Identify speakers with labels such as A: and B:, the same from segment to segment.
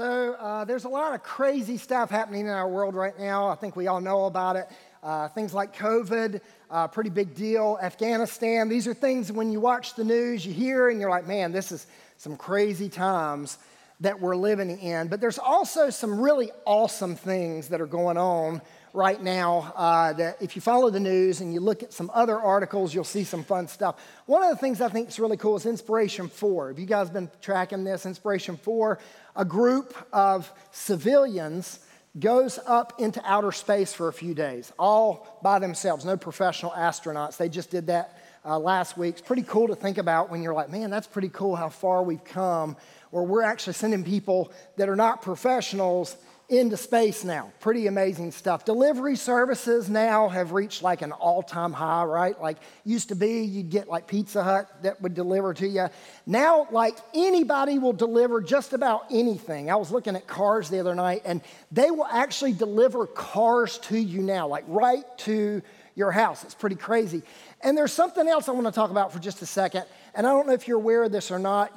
A: So, uh, there's a lot of crazy stuff happening in our world right now. I think we all know about it. Uh, things like COVID, uh, pretty big deal. Afghanistan, these are things when you watch the news, you hear, and you're like, man, this is some crazy times that we're living in. But there's also some really awesome things that are going on right now uh, that if you follow the news and you look at some other articles, you'll see some fun stuff. One of the things I think is really cool is Inspiration 4. Have you guys been tracking this? Inspiration 4, a group of civilians goes up into outer space for a few days, all by themselves, no professional astronauts. They just did that uh, last week. It's pretty cool to think about when you're like, man, that's pretty cool how far we've come, where we're actually sending people that are not professionals into space now. Pretty amazing stuff. Delivery services now have reached like an all time high, right? Like used to be, you'd get like Pizza Hut that would deliver to you. Now, like anybody will deliver just about anything. I was looking at cars the other night and they will actually deliver cars to you now, like right to your house. It's pretty crazy. And there's something else I want to talk about for just a second. And I don't know if you're aware of this or not.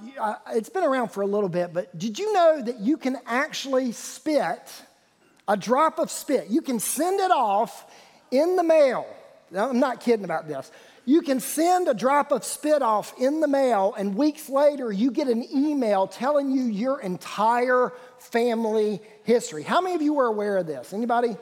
A: It's been around for a little bit, but did you know that you can actually spit a drop of spit? You can send it off in the mail. Now, I'm not kidding about this. You can send a drop of spit off in the mail, and weeks later, you get an email telling you your entire family history. How many of you were aware of this? Anybody?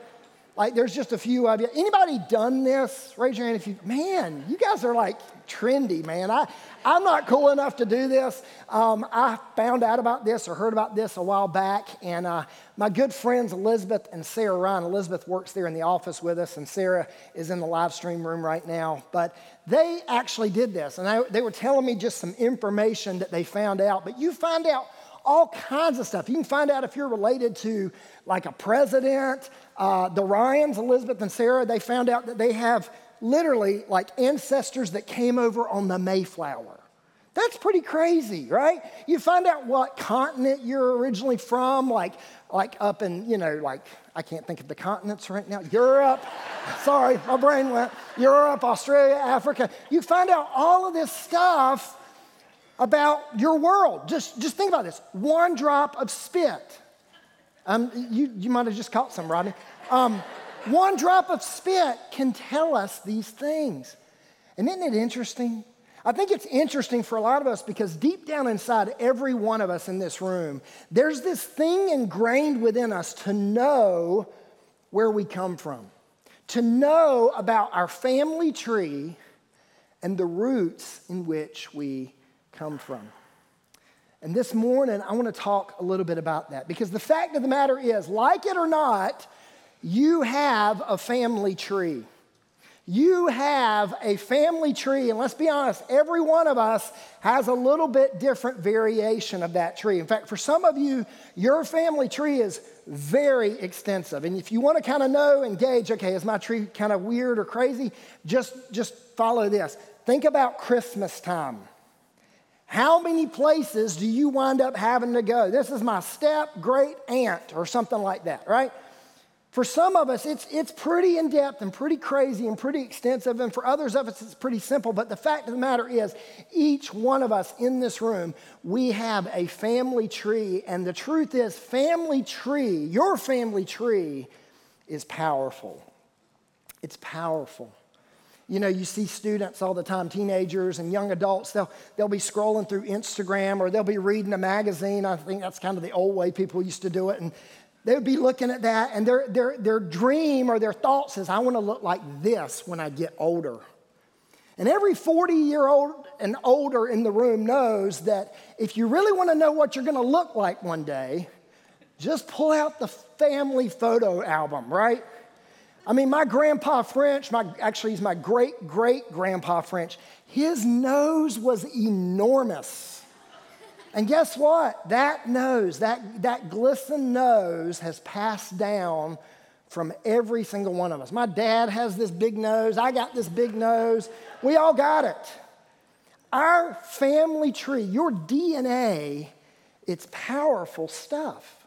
A: Like, there's just a few of you. Anybody done this? Raise your hand if you, man, you guys are like trendy, man. I, I'm not cool enough to do this. Um, I found out about this or heard about this a while back, and uh, my good friends Elizabeth and Sarah Ryan. Elizabeth works there in the office with us, and Sarah is in the live stream room right now. But they actually did this, and I, they were telling me just some information that they found out. But you find out all kinds of stuff. You can find out if you're related to like a president. Uh, the Ryans, Elizabeth and Sarah, they found out that they have literally like ancestors that came over on the Mayflower. That's pretty crazy, right? You find out what continent you're originally from, like, like up in, you know, like, I can't think of the continents right now. Europe, sorry, my brain went. Europe, Australia, Africa. You find out all of this stuff about your world. Just, just think about this one drop of spit. Um, you, you might have just caught some, Rodney. Um, one drop of spit can tell us these things. And isn't it interesting? I think it's interesting for a lot of us because deep down inside every one of us in this room, there's this thing ingrained within us to know where we come from, to know about our family tree and the roots in which we come from. And this morning, I want to talk a little bit about that because the fact of the matter is, like it or not, you have a family tree. You have a family tree, and let's be honest, every one of us has a little bit different variation of that tree. In fact, for some of you, your family tree is very extensive. And if you want to kind of know and gauge, okay, is my tree kind of weird or crazy? Just, just follow this. Think about Christmas time. How many places do you wind up having to go? This is my step great aunt or something like that, right? For some of us, it's, it's pretty in depth and pretty crazy and pretty extensive. And for others of us, it's pretty simple. But the fact of the matter is, each one of us in this room, we have a family tree. And the truth is, family tree, your family tree, is powerful. It's powerful. You know, you see students all the time, teenagers and young adults, they'll, they'll be scrolling through Instagram or they'll be reading a magazine. I think that's kind of the old way people used to do it. And they would be looking at that, and their, their, their dream or their thought is, I want to look like this when I get older. And every 40 year old and older in the room knows that if you really want to know what you're going to look like one day, just pull out the family photo album, right? I mean, my grandpa French, my, actually, he's my great great grandpa French, his nose was enormous. And guess what? That nose, that, that glisten nose has passed down from every single one of us. My dad has this big nose. I got this big nose. We all got it. Our family tree, your DNA, it's powerful stuff.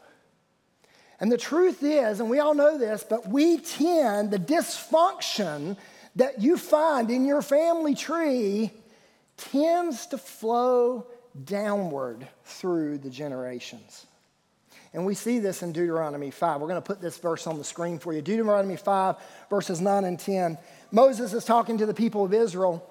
A: And the truth is, and we all know this, but we tend, the dysfunction that you find in your family tree tends to flow downward through the generations. And we see this in Deuteronomy 5. We're going to put this verse on the screen for you. Deuteronomy 5, verses 9 and 10. Moses is talking to the people of Israel,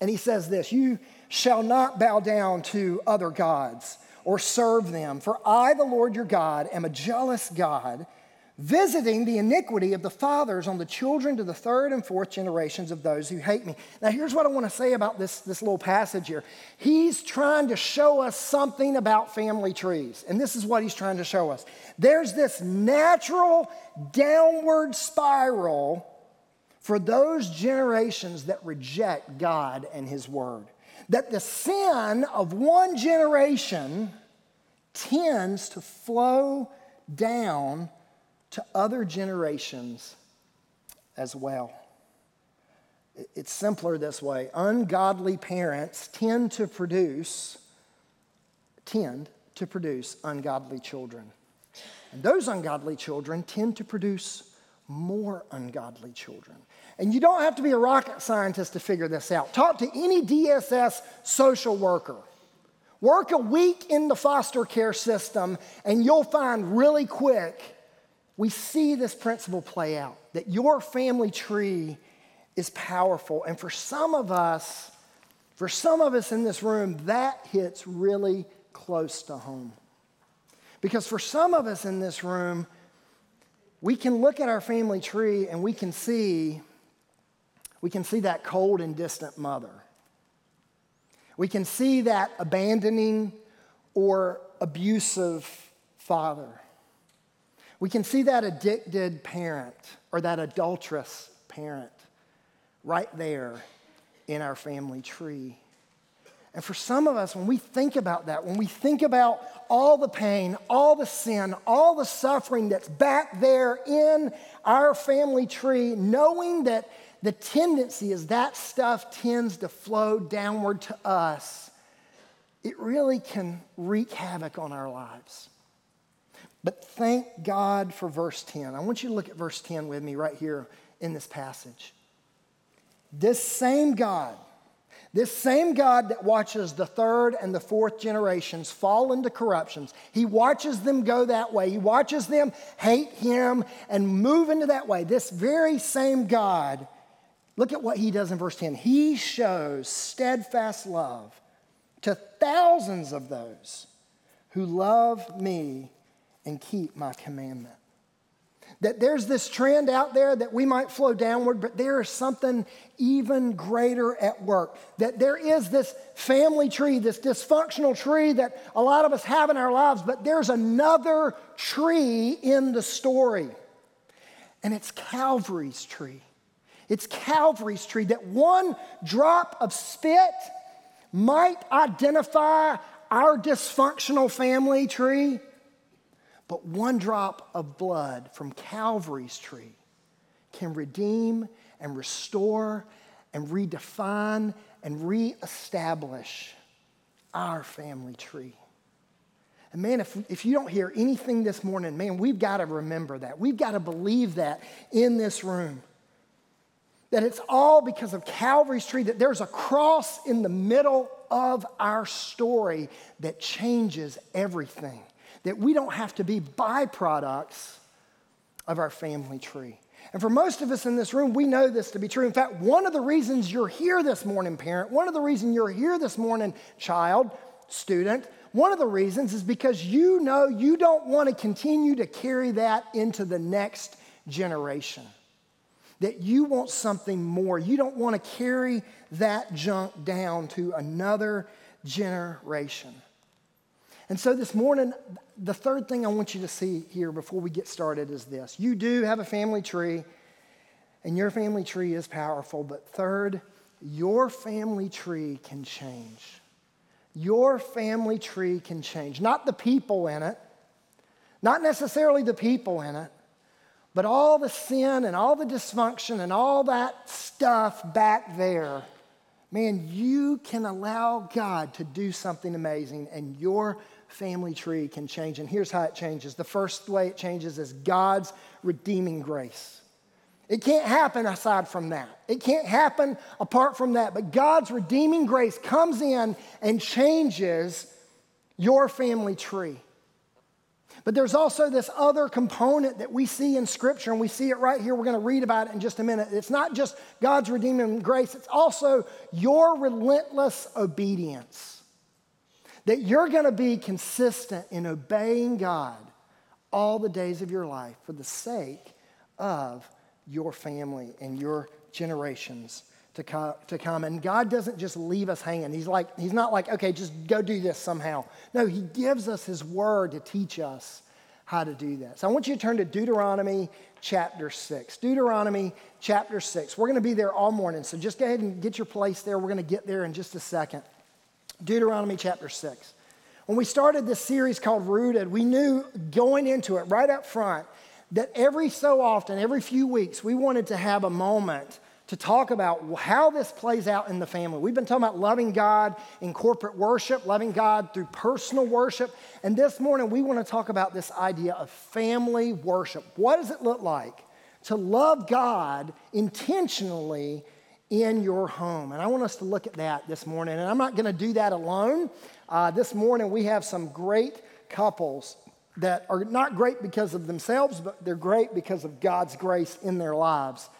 A: and he says this You shall not bow down to other gods or serve them, for I, the Lord your God, am a jealous God visiting the iniquity of the fathers on the children to the third and fourth generations of those who hate me. Now, here's what I want to say about this, this little passage here. He's trying to show us something about family trees, and this is what he's trying to show us. There's this natural downward spiral for those generations that reject God and his word. That the sin of one generation tends to flow down to other generations as well. It's simpler this way. Ungodly parents tend to produce tend to produce ungodly children. And those ungodly children tend to produce more ungodly children. And you don't have to be a rocket scientist to figure this out. Talk to any DSS social worker. Work a week in the foster care system, and you'll find really quick we see this principle play out that your family tree is powerful. And for some of us, for some of us in this room, that hits really close to home. Because for some of us in this room, we can look at our family tree and we can see we can see that cold and distant mother. We can see that abandoning or abusive father. We can see that addicted parent or that adulterous parent right there in our family tree. And for some of us, when we think about that, when we think about all the pain, all the sin, all the suffering that's back there in our family tree, knowing that the tendency is that stuff tends to flow downward to us, it really can wreak havoc on our lives. But thank God for verse 10. I want you to look at verse 10 with me right here in this passage. This same God, this same God that watches the third and the fourth generations fall into corruptions, He watches them go that way. He watches them hate Him and move into that way. This very same God, look at what He does in verse 10. He shows steadfast love to thousands of those who love me and keep my commandment. That there's this trend out there that we might flow downward, but there is something even greater at work. That there is this family tree, this dysfunctional tree that a lot of us have in our lives, but there's another tree in the story. And it's Calvary's tree. It's Calvary's tree that one drop of spit might identify our dysfunctional family tree, but one drop of blood from Calvary's tree can redeem and restore and redefine and reestablish our family tree. And man, if, if you don't hear anything this morning, man, we've got to remember that. We've got to believe that in this room. That it's all because of Calvary's tree, that there's a cross in the middle of our story that changes everything that we don't have to be byproducts of our family tree. And for most of us in this room, we know this to be true. In fact, one of the reasons you're here this morning, parent, one of the reasons you're here this morning, child, student, one of the reasons is because you know you don't want to continue to carry that into the next generation. That you want something more. You don't want to carry that junk down to another generation. And so this morning, the third thing I want you to see here before we get started is this. You do have a family tree, and your family tree is powerful, but third, your family tree can change. Your family tree can change. Not the people in it, not necessarily the people in it, but all the sin and all the dysfunction and all that stuff back there. Man, you can allow God to do something amazing, and your family tree can change. And here's how it changes the first way it changes is God's redeeming grace. It can't happen aside from that. It can't happen apart from that. But God's redeeming grace comes in and changes your family tree. But there's also this other component that we see in Scripture, and we see it right here. We're going to read about it in just a minute. It's not just God's redeeming grace, it's also your relentless obedience. That you're going to be consistent in obeying God all the days of your life for the sake of your family and your generations to come, to come. And God doesn't just leave us hanging. He's like, He's not like, okay, just go do this somehow. No, He gives us His word to teach us how to do that. So I want you to turn to Deuteronomy chapter 6. Deuteronomy chapter 6. We're going to be there all morning, so just go ahead and get your place there. We're going to get there in just a second. Deuteronomy chapter 6. When we started this series called Rooted, we knew going into it right up front that every so often, every few weeks, we wanted to have a moment to talk about how this plays out in the family. We've been talking about loving God in corporate worship, loving God through personal worship. And this morning, we want to talk about this idea of family worship. What does it look like to love God intentionally in your home? And I want us to look at that this morning. And I'm not going to do that alone. Uh, this morning, we have some great couples that are not great because of themselves, but they're great because of God's grace in their lives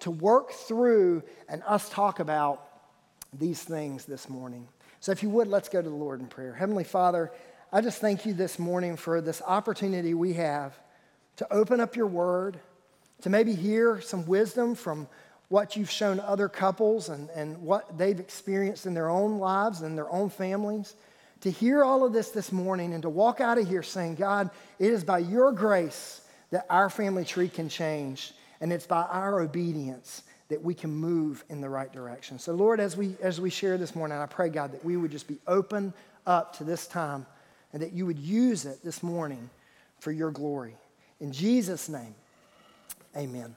A: to work through and us talk about these things this morning. So, if you would, let's go to the Lord in prayer. Heavenly Father, I just thank you this morning for this opportunity we have to open up your word, to maybe hear some wisdom from what you've shown other couples and, and what they've experienced in their own lives and their own families. To hear all of this this morning and to walk out of here saying, God, it is by your grace that our family tree can change. And it's by our obedience that we can move in the right direction. So, Lord, as we, as we share this morning, I pray, God, that we would just be open up to this time and that you would use it this morning for your glory. In Jesus' name, amen.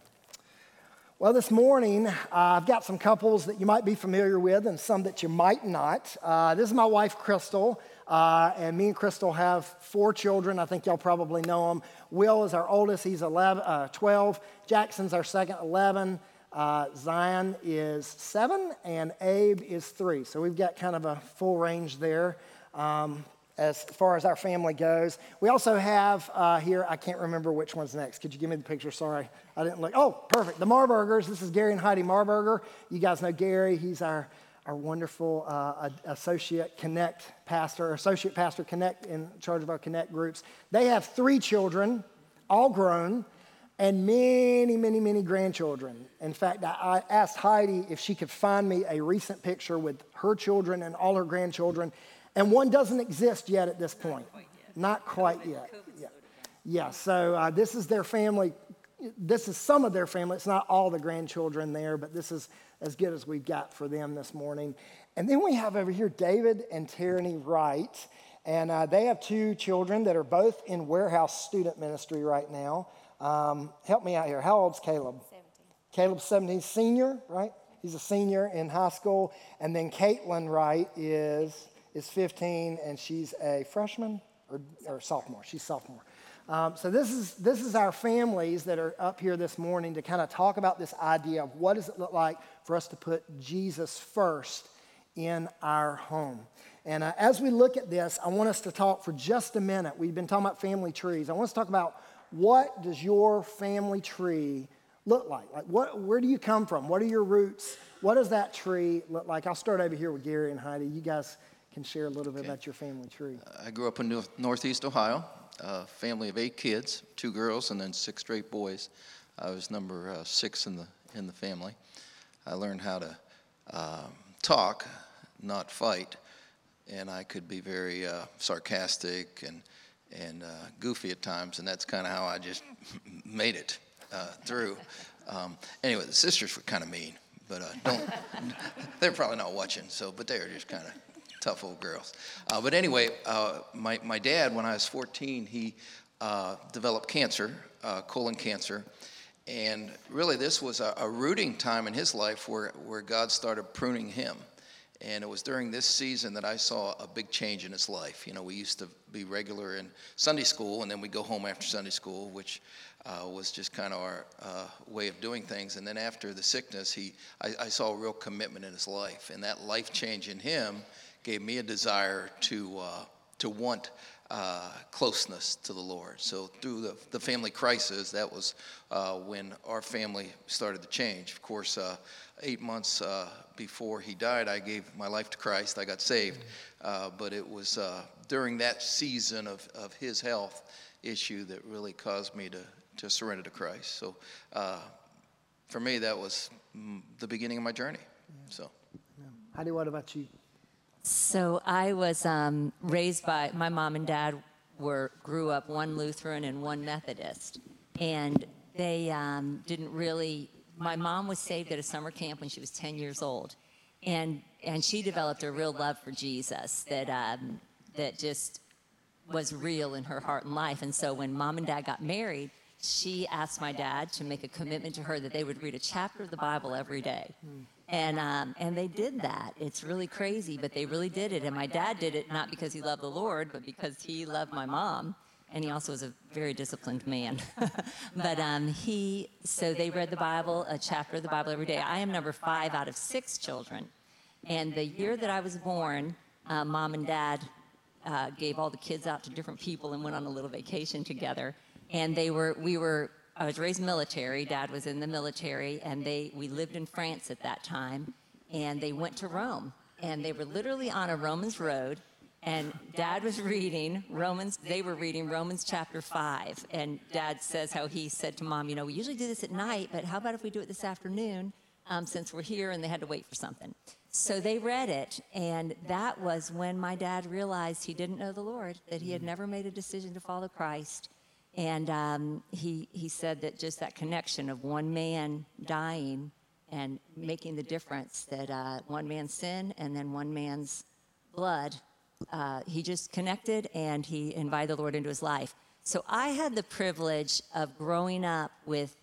A: Well, this morning, uh, I've got some couples that you might be familiar with and some that you might not. Uh, this is my wife, Crystal. Uh, and me and Crystal have four children. I think y'all probably know them. Will is our oldest, he's 11, uh, 12. Jackson's our second, 11. Uh, Zion is seven, and Abe is three. So we've got kind of a full range there um, as far as our family goes. We also have uh, here, I can't remember which one's next. Could you give me the picture? Sorry, I didn't look. Oh, perfect. The Marburgers. This is Gary and Heidi Marburger. You guys know Gary. He's our our wonderful uh, associate connect pastor, associate pastor connect in charge of our connect groups. They have three children, all grown, and many, many, many grandchildren. In fact, I asked Heidi if she could find me a recent picture with her children and all her grandchildren, and one doesn't exist yet at this point. Not quite yet. Yeah, yeah so uh, this is their family. This is some of their family. It's not all the grandchildren there, but this is as good as we've got for them this morning. And then we have over here David and Tierney Wright. And uh, they have two children that are both in warehouse student ministry right now. Um, help me out here. How old's Caleb? 17. Caleb's 17, senior, right? He's a senior in high school. And then Caitlin Wright is, is 15, and she's a freshman or, or sophomore. She's sophomore. Um, so this is, this is our families that are up here this morning to kind of talk about this idea of what does it look like for us to put Jesus first in our home. And uh, as we look at this, I want us to talk for just a minute. We've been talking about family trees. I want us to talk about what does your family tree look like? Like what, where do you come from? What are your roots? What does that tree look like? I'll start over here with Gary and Heidi. You guys can share a little bit okay. about your family tree.
B: I grew up in Northeast Ohio a family of eight kids, two girls and then six straight boys. I was number uh, six in the in the family. I learned how to um, talk, not fight, and I could be very uh, sarcastic and and uh, goofy at times, and that's kind of how I just made it uh, through. Um, anyway, the sisters were kind of mean, but uh, don't. they're probably not watching, so but they were just kind of tough old girls. Uh, but anyway, uh, my, my dad, when I was 14, he uh, developed cancer, uh, colon cancer. And really, this was a, a, rooting time in his life where, where God started pruning him. And it was during this season that I saw a big change in his life. You know, we used to be regular in Sunday school, and then we'd go home after Sunday school, which uh, was just kind of our uh, way of doing things. And then after the sickness, he, I, I, saw a real commitment in his life. And that life change in him gave me a desire to, uh, to want uh, closeness to the Lord. So through the, the family crisis, that was uh, when our family started to change. Of course, uh, eight months uh, before he died, I gave my life to Christ. I got saved. Uh, but it was uh, during that season of, of his health issue that really caused me to, to surrender to Christ. So for me, that was the beginning of my journey. So.
A: Heidi, what about you?
C: So I was um, raised by my mom and dad were grew up one Lutheran and one Methodist, and they um, didn't really. My mom was saved at a summer camp when she was 10 years old, and and she developed a real love for Jesus that um, that just was real in her heart and life. And so when mom and dad got married, she asked my dad to make a commitment to her that they would read a chapter of the Bible every day. And, um, and they did that. It's really crazy, but they really did it. And my dad did it not because he loved the Lord, but because he loved my mom. And he also was a very disciplined man. but um, he, so they read the Bible, a chapter of the Bible every day. I am number five out of six children. And the year that I was born, uh, mom and dad uh, gave all the kids out to different people and went on a little vacation together. And they were, we were I was raised military. Dad was in the military, and they we lived in France at that time, and they went to Rome, and they were literally on a Romans road, and Dad was reading Romans. They were reading Romans chapter five, and Dad says how he said to Mom, you know, we usually do this at night, but how about if we do it this afternoon, um, since we're here, and they had to wait for something. So they read it, and that was when my dad realized he didn't know the Lord, that he had never made a decision to follow Christ and um, he, he said that just that connection of one man dying and making the difference that uh, one man's sin and then one man's blood, uh, he just connected and he invited the Lord into his life. So I had the privilege of growing up with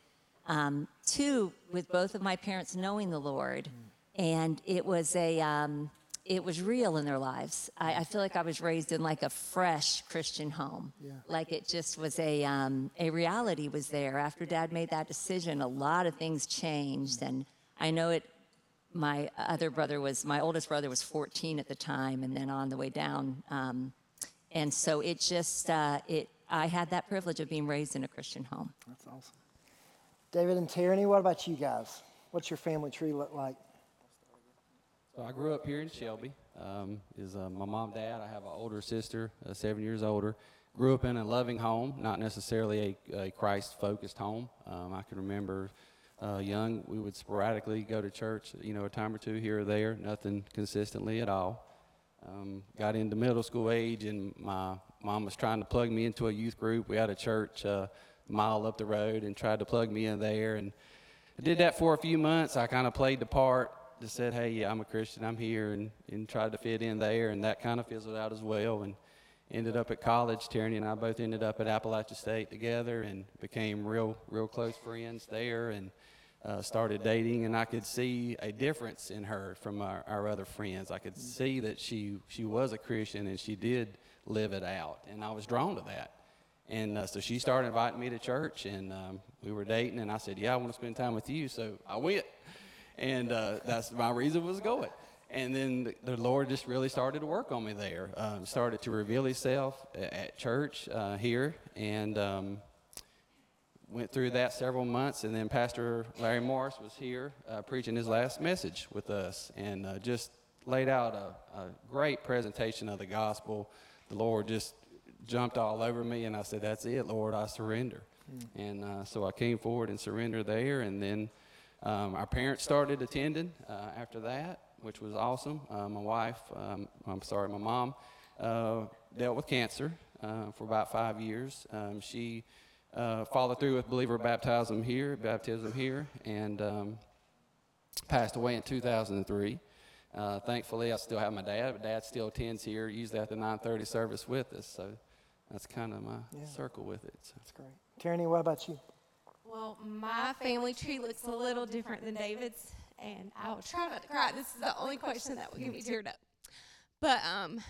C: um, two, with both of my parents knowing the Lord. And it was a, um, it was real in their lives. I, I, feel like I was raised in like a fresh Christian home. Yeah. Like it just was a um, a reality was there. After Dad made that decision, a lot of things changed, and I know it. My other brother was my oldest brother was 14 at the time, and then on the way down, um, and so it just uh, it. I had that privilege of being raised in a Christian home.
A: That's awesome. David and Tierney, what about you guys? What's your family tree look like?
D: So I grew up here in Shelby. Um, is uh, my mom, dad. I have an older sister, uh, seven years older. Grew up in a loving home, not necessarily a, a Christ-focused home. Um, I can remember uh, young, we would sporadically go to church, you know, a time or two here or there, nothing consistently at all. Um, got into middle school age, and my mom was trying to plug me into a youth group. We had a church uh, a mile up the road and tried to plug me in there. And I did that for a few months. I kind of played the part just said, hey, yeah, I'm a Christian, I'm here, and, and tried to fit in there, and that kind of fizzled out as well. And ended up at college. Tierney and I both ended up at Appalachian State together and became real, real close friends there and uh, started dating. And I could see a difference in her from our, our other friends. I could see that she, she was a Christian and she did live it out. And I was drawn to that. And uh, so she started inviting me to church, and um, we were dating. And I said, "Yeah, I want to spend time with you." So I went and uh, that's my reason was going. And then the, Lord just really started to work on me there. Um, started to reveal Himself at church uh, here, and um, went through that several months. And then Pastor Larry Morris was here uh, preaching his last message with us, and uh, just laid out a, a, great presentation of the gospel. The Lord just jumped all over me, and I said, "That's it, Lord. I surrender." Mm. And uh, so I came forward and surrendered there, and then. Um, our parents started attending uh, after that, which was awesome. Uh, my wife, um, I'm sorry, my mom, uh, dealt with cancer uh, for about five years. Um, she uh, followed through with believer baptism here, baptism here, and um, passed away in 2003. Uh, thankfully, I still have my dad, but dad still attends here, usually at the 9:30 service with us. So that's kind of my yeah. circle with it. So.
A: That's great. Tierney, what about you?
E: Well, my family tree looks a little different than David's, and I'll try not to cry. This is the only question that will get me teared up. But um,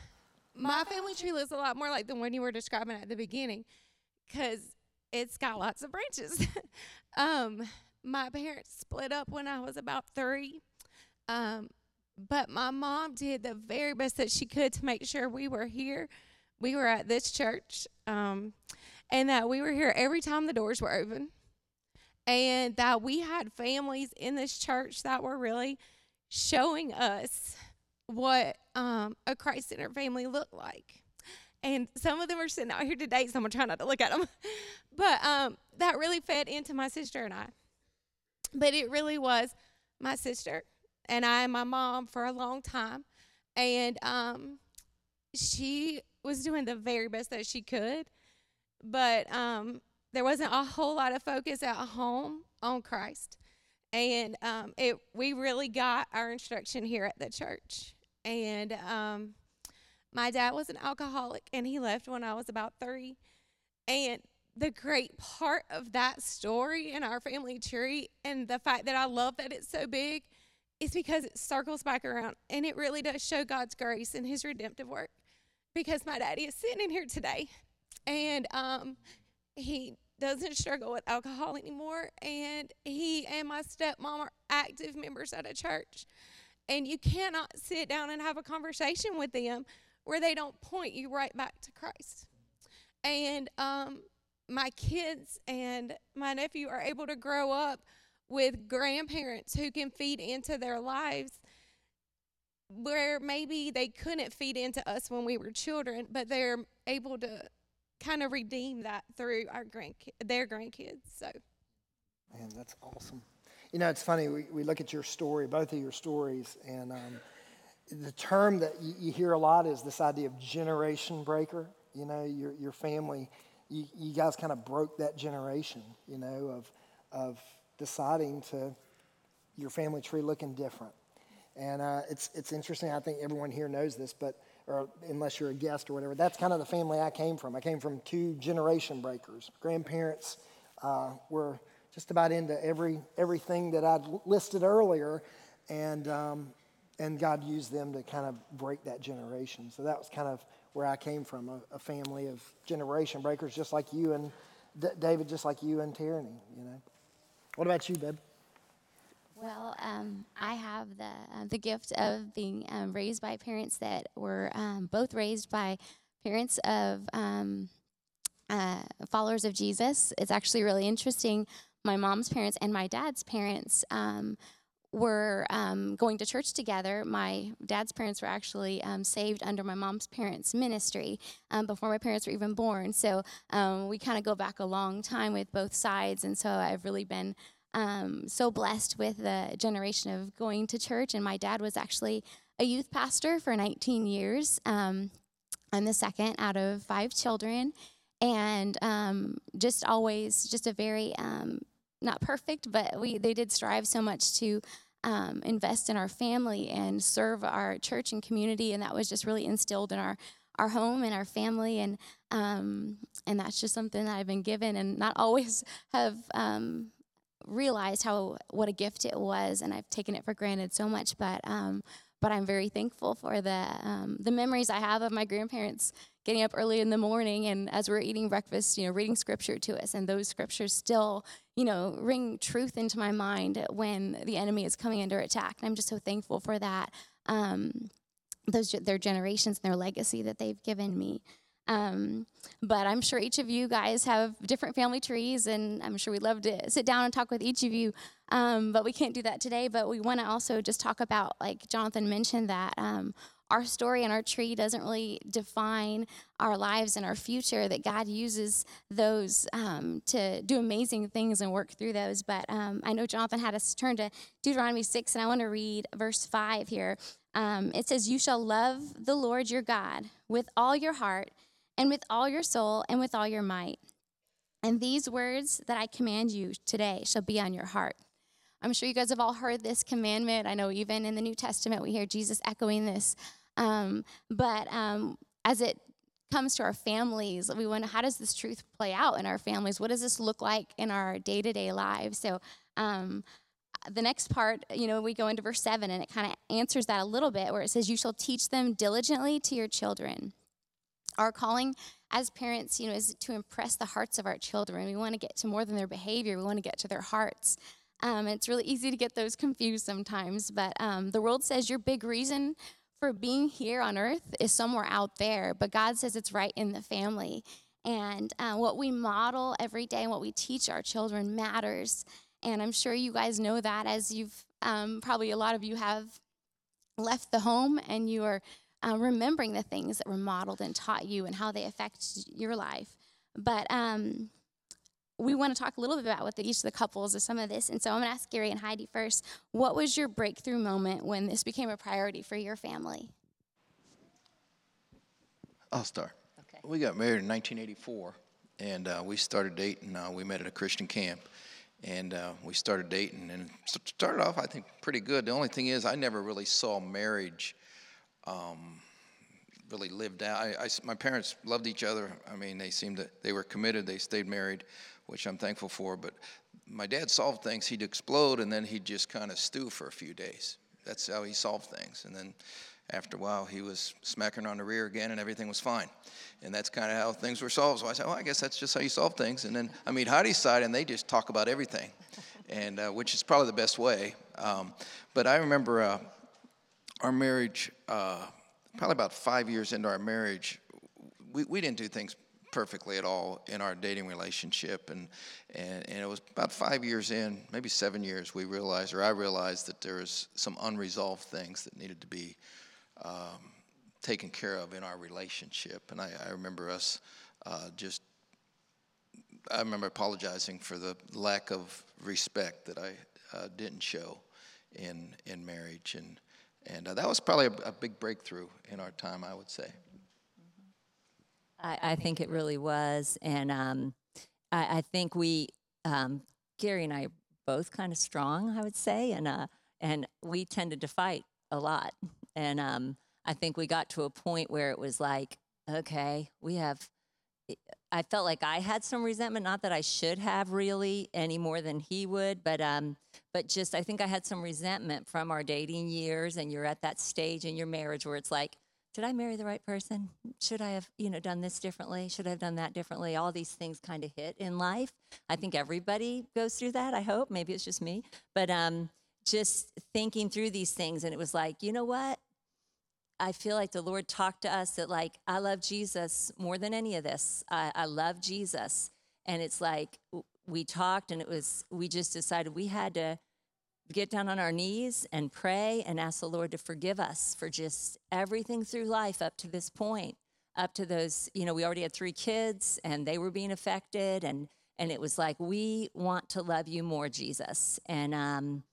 E: my family tree looks a lot more like the one you were describing at the beginning, because it's got lots of branches. um, my parents split up when I was about three. Um, but my mom did the very best that she could to make sure we were here we were at this church, um, and that we were here every time the doors were open, and that we had families in this church that were really showing us what um, a Christ centered family looked like. And some of them are sitting out here today, so I'm trying not to look at them. But um, that really fed into my sister and I. But it really was my sister and I and my mom for a long time. And um, she was doing the very best that she could. But um, there wasn't a whole lot of focus at home on Christ. And um, it, we really got our instruction here at the church. And um, my dad was an alcoholic, and he left when I was about three. And the great part of that story in our family tree, and the fact that I love that it's so big, is because it circles back around and it really does show God's grace and His redemptive work. Because my daddy is sitting in here today, and um, he doesn't struggle with alcohol anymore, and he and my stepmom are active members at a church. And you cannot sit down and have a conversation with them where they don't point you right back to Christ. And um, my kids and my nephew are able to grow up with grandparents who can feed into their lives where maybe they couldn't feed into us when we were children, but they're able to kind of redeem that through our grand their grandkids. So,
A: Man, that's awesome. You know, it's funny. We, we look at your story, both of your stories, and um, the term that you, you, hear a lot is this idea of generation breaker. You know, your, your family, you, you guys kind of broke that generation, you know, of, of deciding to your family tree looking different. And uh, it's, it's interesting. I think everyone here knows this, but or unless you're a guest or whatever, that's kind of the family I came from. I came from two generation breakers. Grandparents uh, were just about into every everything that I'd listed earlier, and um, and God used them to kind of break that generation. So that was kind of where I came from, a, a family of generation breakers, just like you and D- David, just like you and Tierney. You know. What about you, babe?
F: Well, um, I have the uh, the gift of being um, raised by parents that were um, both raised by parents of um, uh, followers of Jesus. It's actually really interesting. My mom's parents and my dad's parents um, were um, going to church together. My dad's parents were actually saved under my mom's parents' ministry before my parents were even born. So we kind of go back a long time with both sides. And so I've really been um, so blessed with the generation of going to church. And my dad was actually a youth pastor for 19 years. Um, I'm the second out of five children. And just always, just a very not perfect, but we they did strive so much to um, invest in our family and serve our church and community, and that was just really instilled in our our home and our family, and um, and that's just something that I've been given, and not always have um, realized how what a gift it was, and I've taken it for granted so much, but. Um, but I'm very thankful for the um, the memories I have of my grandparents getting up early in the morning and as we're eating breakfast, you know, reading scripture to us, and those scriptures still, you know, ring truth into my mind when the enemy is coming under attack. And I'm just so thankful for that. Um, those their generations and their legacy that they've given me. Um, but I'm sure each of you guys have different family trees, and I'm sure we'd love to sit down and talk with each of you. Um, but we can't do that today. But we want to also just talk about, like Jonathan mentioned, that um, our story and our tree doesn't really define our lives and our future, that God uses those um, to do amazing things and work through those. But um, I know Jonathan had us turn to Deuteronomy 6, and I want to read verse 5 here. Um, it says, You shall love the Lord your God with all your heart, and with all your soul, and with all your might. And these words that I command you today shall be on your heart. I'm sure you guys have all heard this commandment. I know even in the New Testament we hear Jesus echoing this. Um, but um, as it comes to our families, we wonder how does this truth play out in our families? What does this look like in our day to day lives? So, um, the next part, you know, we go into verse 7 and it kind of answers that a little bit where it says, You shall teach them diligently to your children. Our calling as parents, you know, is to impress the hearts of our children. We want to get to more than their behavior, we want to get to their hearts. Um, it's really easy to get those confused sometimes, but um, the world says your big reason for being here on earth is somewhere out there, but God says it's right in the family. And uh, what we model every day and what we teach our children matters. And I'm sure you guys know that as you've um, probably a lot of you have left the home and you are uh, remembering the things that were modeled and taught you and how they affect your life. But um, we want to talk a little bit about what each of the couples of some of this. And so I'm going to ask Gary and Heidi first. What was your breakthrough moment when this became a priority for your family?
B: I'll start.
C: Okay.
B: We got married in 1984, and uh, we started dating. Uh, we met at a Christian camp, and uh, we started dating, and started off, I think, pretty good. The only thing is, I never really saw marriage um, really lived out. I, I, my parents loved each other. I mean, they seemed to, they were committed. They stayed married, which I'm thankful for. But my dad solved things. He'd explode, and then he'd just kind of stew for a few days. That's how he solved things. And then after a while, he was smacking on the rear again, and everything was fine. And that's kind of how things were solved. So I said, well, I guess that's just how you solve things. And then I meet Heidi's side, and they just talk about everything, and uh, which is probably the best way. Um, but I remember uh, our marriage, uh, probably about five years into our marriage, we, we didn't do things perfectly at all in our dating relationship. And, and, and it was about five years in, maybe seven years, we realized, or I realized, that there was some unresolved things that needed to be um, taken care of in our relationship. And I, I remember us uh, just, I remember apologizing for the lack of respect that I uh, didn't show in, in marriage. And, and uh, that was probably a, a, big breakthrough in our time, I would say.
C: I, I think it really was. And um, I, I, think we, um, Gary and I, are both kind of strong, I would say. And, uh, and we tended to fight a lot. And um, I think we got to a point where it was like, okay, we have. I felt like I had some resentment, not that I should have really any more than he would, but um, but just I think I had some resentment from our dating years, and you're at that stage in your marriage where it's like, did I marry the right person? Should I have, you know, done this differently? Should I have done that differently? All these things kind of hit in life. I think everybody goes through that. I hope. Maybe it's just me, but um, just thinking through these things, and it was like, you know what? I feel like the Lord talked to us that, like, I love Jesus more than any of this. I, I love Jesus. And it's like we talked, and it was, we just decided we had to get down on our knees and pray and ask the Lord to forgive us for just everything through life up to this point, up to those, you know, we already had three kids and they were being affected. And, and it was like, we want to love you more, Jesus. And um,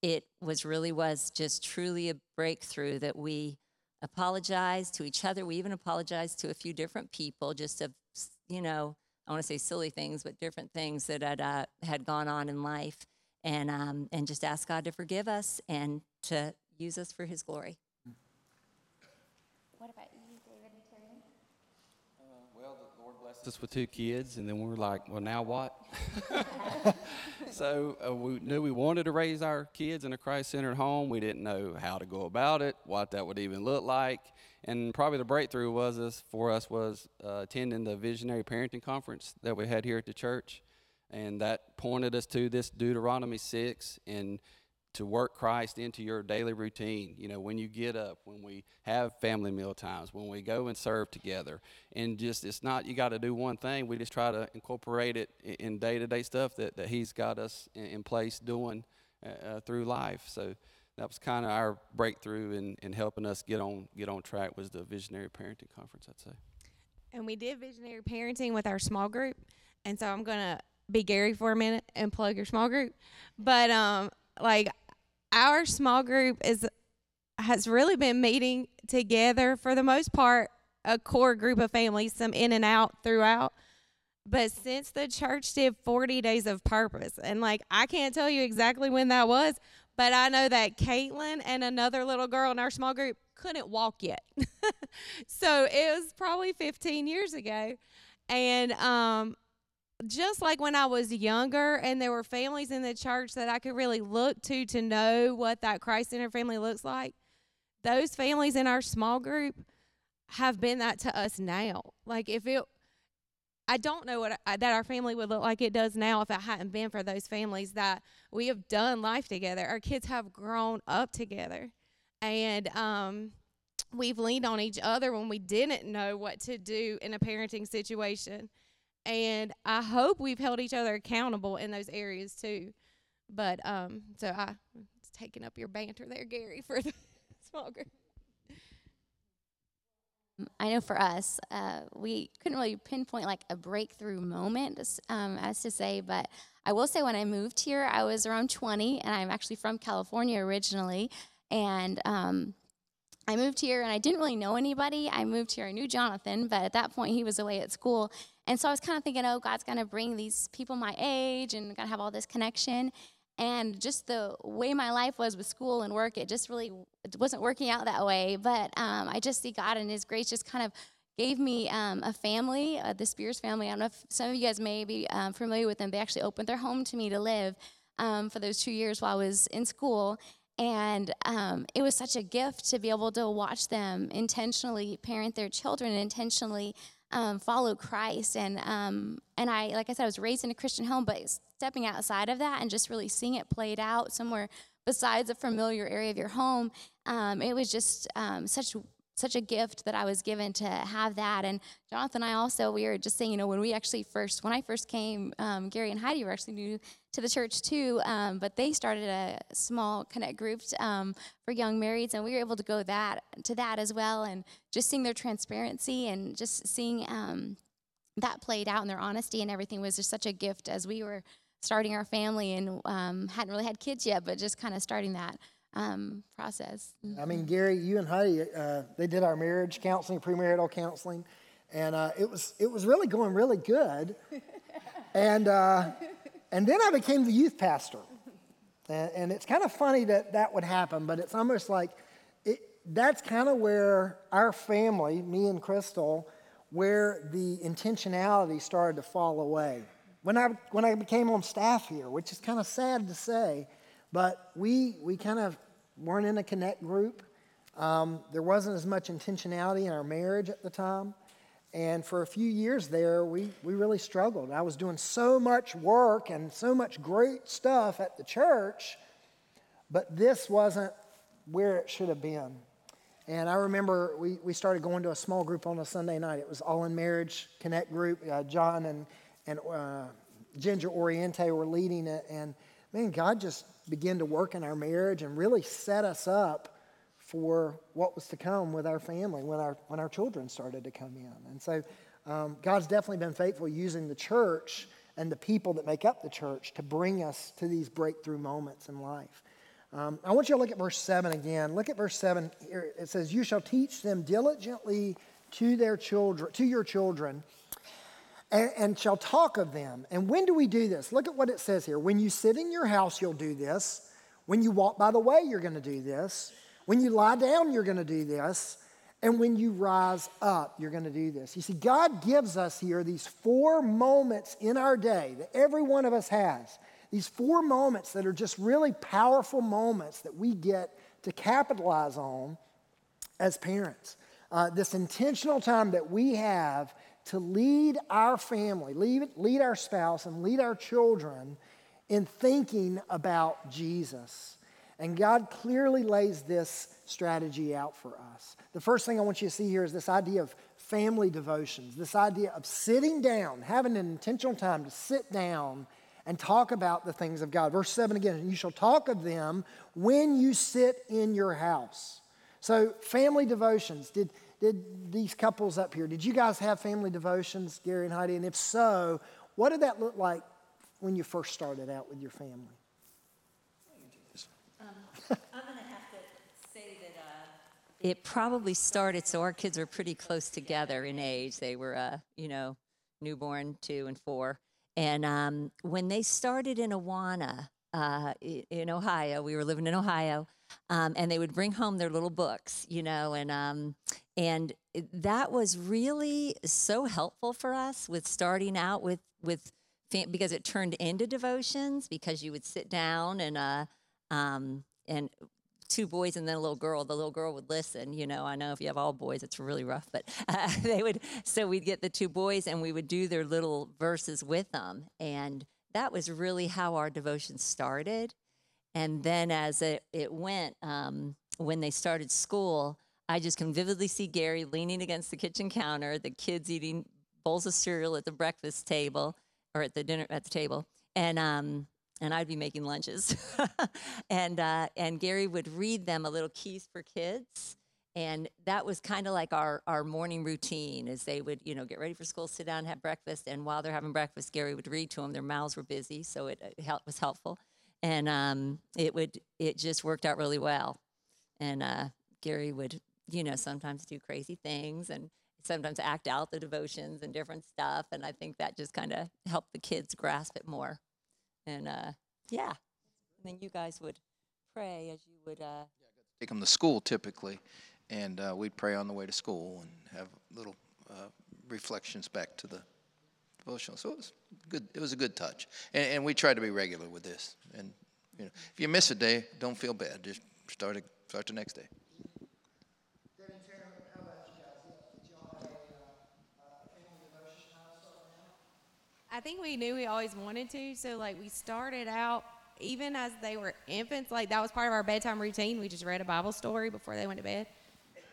C: it was really was just truly a breakthrough that we apologized to each other. We even apologized to a few different people, just of, you know, I want to say silly things, but different things that had, uh, had gone on in life. And, um, and just ask God to forgive us and to use us for his glory.
F: What about you, David and Terry?
D: Uh, well, the Lord blessed us with two kids, and then we are like, well, now what? so uh, we knew we wanted to raise our kids in a Christ-centered home. We didn't know how to go about it, what that would even look like, and probably the breakthrough was us for us was uh, attending the Visionary Parenting Conference that we had here at the church, and that pointed us to this Deuteronomy six and to work Christ into your daily routine. You know, when you get up, when we have family meal times, when we go and serve together, and just it's not you got to do one thing. We just try to incorporate it in day to day stuff that, that He's got us in, in place doing uh, uh, through life. So that was kind of our breakthrough in, in helping us get on get on track was the Visionary Parenting Conference. I'd say.
E: And we did visionary parenting with our small group, and so I'm gonna be Gary for a minute and plug your small group, but um like our small group is has really been meeting together for the most part a core group of families some in and out throughout. But since the church did 40 days of purpose and like i can't tell you exactly when that was but i know that caitlin and another little girl in our small group couldn't walk yet. So it was probably 15 years ago and um just like when I was younger and there were families in the church that I could really look to to know what that Christ centered family looks like, those families in our small group have been that to us now. Like if it, I don't know what I, that our family would look like it does now if it hadn't been for those families that we have done life together. Our kids have grown up together, and um, we've leaned on each other when we didn't know what to do in a parenting situation. And I hope we've held each other accountable in those areas too. But um, so I it's taking up your banter there, Gary, for the small group.
F: I know for us, uh, we couldn't really pinpoint like a breakthrough moment, um, as to say, but I will say when I moved here, I was around 20, and I'm actually from California originally. And um, I moved here, and I didn't really know anybody. I moved here, I knew Jonathan, but at that point, he was away at school. And so I was kind of thinking, oh, God's going to bring these people my age and going to have all this connection. And just the way my life was with school and work, it just really wasn't working out that way. But um, I just see God and His grace just kind of gave me um, a family, uh, the Spears family. I don't know if some of you guys may be um, familiar with them. They actually opened their home to me to live um, for those two years while I was in school. And um, it was such a gift to be able to watch them intentionally parent their children intentionally um, follow Christ. And um, and I, like I said, I was raised in a Christian home, but stepping outside of that and just really seeing it played out somewhere besides a familiar area of your home, um, it was just um, such such a gift that I was given to have that. And Jonathan and I also, we were just saying, you know, when we actually first, when I first came, um, Gary and Heidi were actually new to the church too, um, but they started a small connect group um, for young marrieds, and we were able to go that to that as well, and just seeing their transparency and just seeing um, that played out and their honesty and everything was just such a gift as we were starting our family and um, hadn't really had kids yet, but just kind of starting that um, process.
A: I mean, Gary, you and Heidi, uh, they did our marriage counseling, premarital counseling, and uh, it was it was really going really good. and uh, and then I became the youth pastor, and, and it's kind of funny that that would happen, but it's almost like it, that's kind of where our family, me and Crystal, where the intentionality started to fall away. When I when I became on staff here, which is kind of sad to say, but we we kind of weren't in a connect group. Um, there wasn't as much intentionality in our marriage at the time. And for a few years there, we, we really struggled. I was doing so much work and so much great stuff at the church, but this wasn't where it should have been. And I remember we, we started going to a small group on a Sunday night. It was All in Marriage Connect group. Uh, John and, and uh, Ginger Oriente were leading it. And man, God just began to work in our marriage and really set us up for what was to come with our family when our, when our children started to come in. And so um, God's definitely been faithful using the church and the people that make up the church to bring us to these breakthrough moments in life. Um, I want you to look at verse 7 again. Look at verse 7 here. It says, You shall teach them diligently to their children, to your children, and, and shall talk of them. And when do we do this? Look at what it says here. When you sit in your house, you'll do this. When you walk by the way, you're going to do this. When you lie down, you're going to do this. And when you rise up, you're going to do this. You see, God gives us here these four moments in our day that every one of us has. These four moments that are just really powerful moments that we get to capitalize on as parents. Uh, this intentional time that we have to lead our family, lead, lead our spouse, and lead our children in thinking about Jesus. And God clearly lays this strategy out for us. The first thing I want you to see here is this idea of family devotions, this idea of sitting down, having an intentional time to sit down and talk about the things of God. Verse 7 again, you shall talk of them when you sit in your house. So, family devotions. Did, did these couples up here, did you guys have family devotions, Gary and Heidi? And if so, what did that look like when you first started out with your family?
C: It probably started so our kids are pretty close together in age. They were uh, you know newborn two and four. And um, when they started in awana uh, in ohio we were living in ohio um, and they would bring home their little books you know and um, and that was really so helpful for us with starting out with with because it turned into devotions because you would sit down and uh, um, and two boys and then a little girl, the little girl would listen. You know, I know if you have all boys, it's really rough, but uh, they would. So we'd get the two boys and we would do their little verses with them, and that was really how our devotion started. And then as it, it went, um, when they started school, I just can vividly see Gary leaning against the kitchen counter, the kids eating bowls of cereal at the breakfast table or at the dinner at the table, and um, and I'd be making lunches, and uh, and Gary would read them a little keys for kids, and that was kind of like our our morning routine. Is they would you know get ready for school, sit down, have breakfast, and while they're having breakfast, Gary would read to them. Their mouths were busy, so it, it was helpful, and um, it would it just worked out really well, and uh, Gary would you know sometimes do crazy things and sometimes act out the devotions and different stuff, and I think that just kind of helped the kids grasp it more and uh, yeah, and then you guys would pray as you would. Uh,
B: Take them to school typically, and uh, we'd pray on the way to school and have little uh, reflections back to the devotional. So it was good. It was a good touch, and, and we try to be regular with this. And you know, if you miss a day, don't feel bad. Just start it, start the next day.
E: I think we knew we always wanted to. So like we started out even as they were infants, like that was part of our bedtime routine. We just read a Bible story before they went to bed.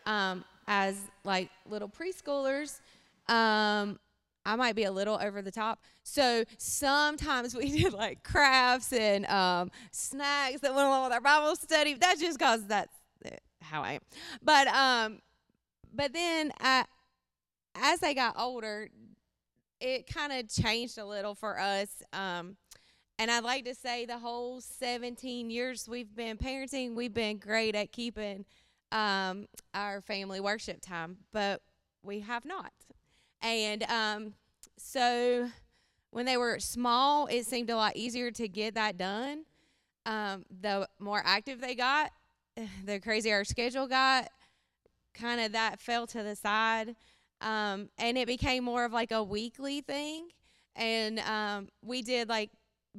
E: Um, as like little preschoolers, um, I might be a little over the top. So sometimes we did like crafts and um, snacks that went along with our Bible study. That's just cause that's how I am. But um, but then I, as they got older, it kind of changed a little for us. Um, and I'd like to say the whole 17 years we've been parenting, we've been great at keeping um, our family worship time, but we have not. And um, so when they were small, it seemed a lot easier to get that done. Um, the more active they got, the crazier our schedule got. Kind of that fell to the side. Um, and it became more of like a weekly thing. And um, we did like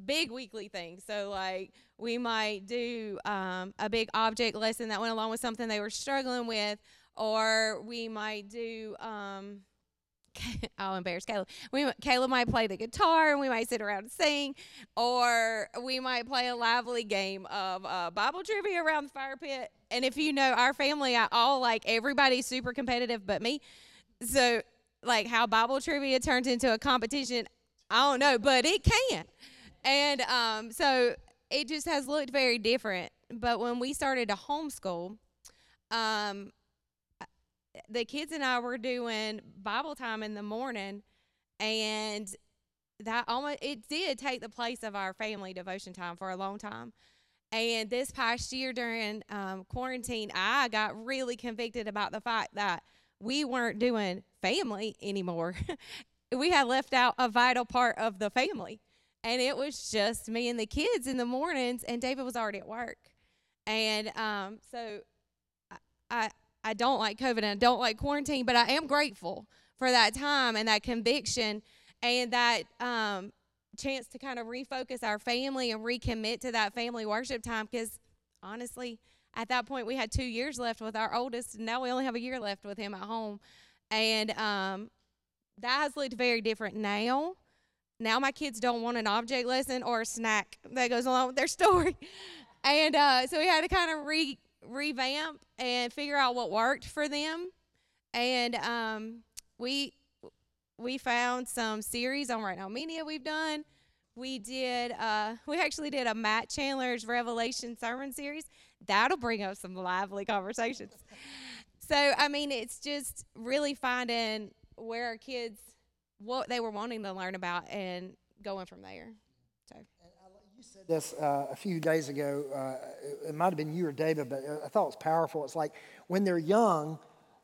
E: big weekly things. So, like, we might do um, a big object lesson that went along with something they were struggling with, or we might do. Um, I'll embarrass Caleb. We Caleb might play the guitar and we might sit around and sing, or we might play a lively game of uh, Bible trivia around the fire pit. And if you know our family, I all like everybody's super competitive, but me. So, like how Bible trivia turns into a competition, I don't know, but it can. And um, so it just has looked very different. But when we started to homeschool, um, the kids and I were doing Bible time in the morning, and that almost it did take the place of our family devotion time for a long time. And this past year during um, quarantine, I got really convicted about the fact that we weren't doing family anymore. we had left out a vital part of the family. And it was just me and the kids in the mornings, and David was already at work. And um, so I, I, don't like COVID and I don't like quarantine, but I am grateful for that time and that conviction and that um, chance to kind of refocus our family and recommit to that family worship time because honestly, at that point we had two years left with our oldest and now we only have a year left with him at home. And um, that has looked very different now. Now my kids don't want an object lesson or a snack that goes along with their story. And uh, so we had to kind of re- revamp and figure out what worked for them. And um, we we found some series on right now media we've done. We did uh, we actually did a matt chandler's revelation sermon series that'll bring up some lively conversations. So, I mean, it's just really finding where our kids, what they were wanting to learn about and going from there. So.
A: You said this uh, a few days ago. Uh, it might have been you or David, but I thought it was powerful. It's like when they're young,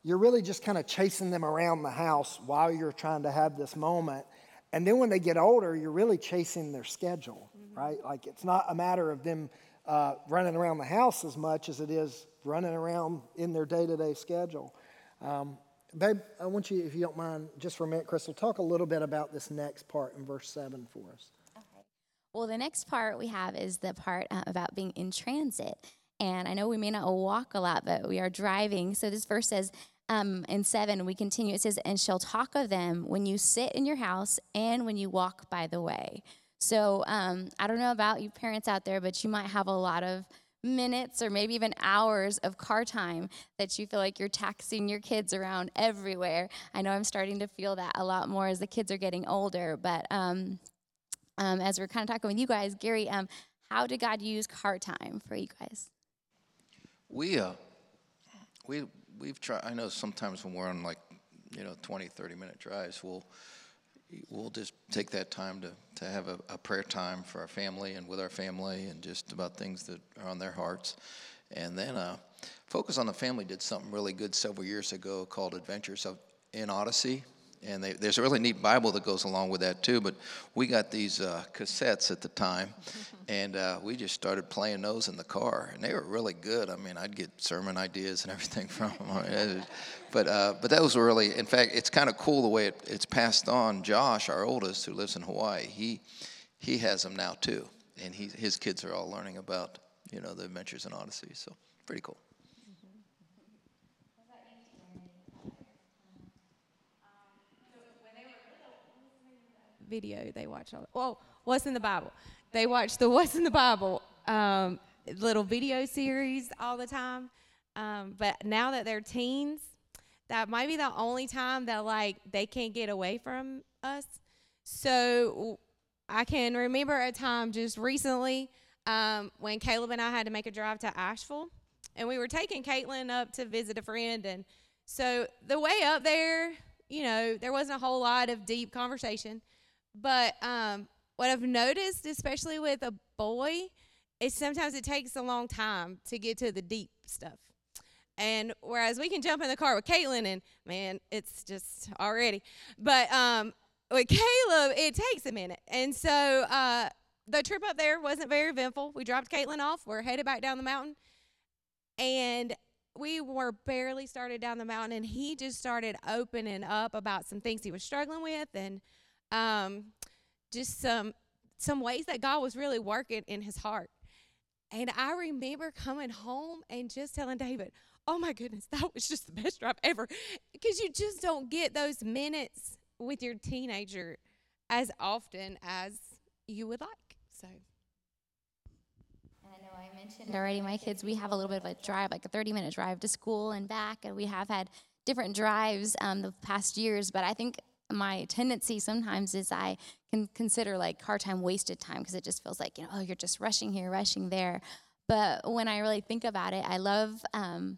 A: you're really just kind of chasing them around the house while you're trying to have this moment. And then when they get older, you're really chasing their schedule, mm-hmm. right? Like it's not a matter of them uh, running around the house as much as it is running around in their day to day schedule. Um, babe, I want you, if you don't mind, just for a minute, Crystal, talk a little bit about this next part in verse 7 for us.
F: Okay. Well, the next part we have is the part uh, about being in transit. And I know we may not walk a lot, but we are driving. So this verse says, um, in 7, we continue. It says, And shall talk of them when you sit in your house and when you walk by the way. So um, I don't know about you parents out there, but you might have a lot of minutes or maybe even hours of car time that you feel like you're taxing your kids around everywhere. I know I'm starting to feel that a lot more as the kids are getting older, but um, um, as we're kind of talking with you guys, Gary, um, how did God use car time for you guys?
B: We, uh, we, we've tried, I know sometimes when we're on like, you know, 20, 30 minute drives, we'll, we'll just take that time to, to have a, a prayer time for our family and with our family and just about things that are on their hearts. And then uh, Focus on the Family did something really good several years ago called Adventures of, in Odyssey. And they, there's a really neat Bible that goes along with that too. But we got these uh, cassettes at the time, and uh, we just started playing those in the car, and they were really good. I mean, I'd get sermon ideas and everything from them. but uh, but that was really, in fact, it's kind of cool the way it, it's passed on. Josh, our oldest, who lives in Hawaii, he he has them now too, and he, his kids are all learning about you know the Adventures in Odyssey. So pretty cool.
E: Video they watch all. Well, what's in the Bible? They watch the What's in the Bible um, little video series all the time. Um, but now that they're teens, that might be the only time that like they can't get away from us. So I can remember a time just recently um, when Caleb and I had to make a drive to Asheville, and we were taking Caitlin up to visit a friend, and so the way up there, you know, there wasn't a whole lot of deep conversation. But um, what I've noticed, especially with a boy, is sometimes it takes a long time to get to the deep stuff. And whereas we can jump in the car with Caitlin and man, it's just already. But um, with Caleb, it takes a minute. And so uh, the trip up there wasn't very eventful. We dropped Caitlin off. We're headed back down the mountain. And we were barely started down the mountain, and he just started opening up about some things he was struggling with and um, just some some ways that God was really working in his heart. And I remember coming home and just telling David, "Oh my goodness, that was just the best drive ever," because you just don't get those minutes with your teenager as often as you would like. So.
F: I know I mentioned already my kids, we have a little bit of a drive, like a 30 minute drive to school and back, and we have had different drives um, the past years, but I think my tendency sometimes is I can consider like car time wasted time because it just feels like, you know, oh, you're just rushing here, rushing there. But when I really think about it, I love um,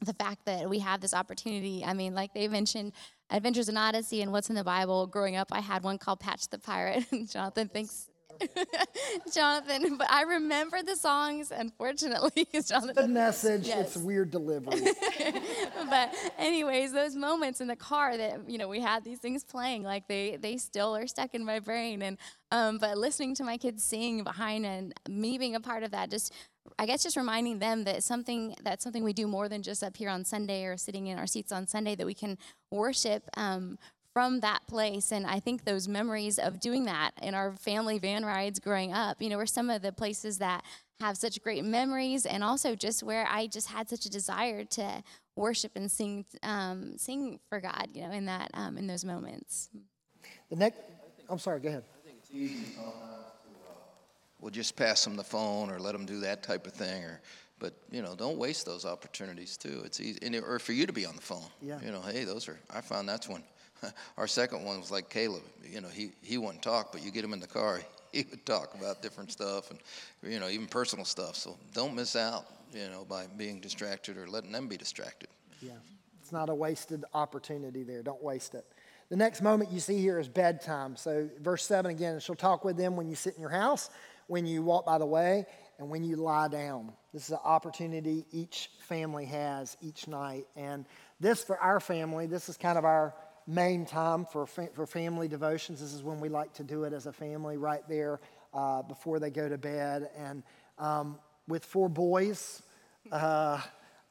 F: the fact that we have this opportunity. I mean, like they mentioned, Adventures in Odyssey and What's in the Bible. Growing up, I had one called Patch the Pirate. Jonathan thinks Jonathan, but I remember the songs, unfortunately. Jonathan,
A: Good message. Yes. It's weird delivery.
F: but anyways, those moments in the car that you know we had these things playing, like they they still are stuck in my brain. And um, but listening to my kids sing behind and me being a part of that, just I guess just reminding them that something that's something we do more than just up here on Sunday or sitting in our seats on Sunday. That we can worship um, from that place. And I think those memories of doing that in our family van rides growing up, you know, were some of the places that have such great memories and also just where I just had such a desire to worship and sing, um, sing for God, you know, in that, um, in those moments.
A: The next, I'm sorry, go ahead.
B: I think it's easy to, uh, we'll just pass them the phone or let them do that type of thing or but you know don't waste those opportunities too it's easy and, or for you to be on the phone
A: yeah.
B: you know hey those are i found that's one Our second one was like Caleb. You know, he, he wouldn't talk, but you get him in the car, he would talk about different stuff and, you know, even personal stuff. So don't miss out, you know, by being distracted or letting them be distracted.
A: Yeah, it's not a wasted opportunity there. Don't waste it. The next moment you see here is bedtime. So, verse 7 again, she'll talk with them when you sit in your house, when you walk by the way, and when you lie down. This is an opportunity each family has each night. And this, for our family, this is kind of our main time for, for family devotions. This is when we like to do it as a family right there uh, before they go to bed. And um, with four boys, uh,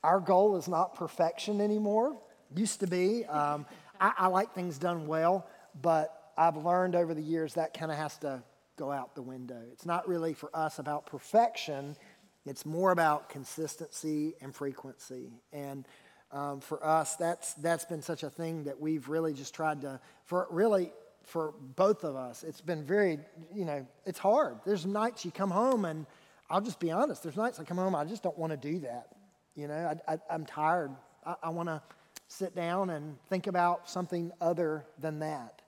A: our goal is not perfection anymore. Used to be. Um, I, I like things done well, but I've learned over the years that kind of has to go out the window. It's not really for us about perfection. It's more about consistency and frequency. And um, for us, that's, that's been such a thing that we've really just tried to, for really, for both of us, it's been very, you know, it's hard. There's nights you come home and I'll just be honest. There's nights I come home, I just don't want to do that. You know, I, am tired. I, I want to sit down and think about something other than that.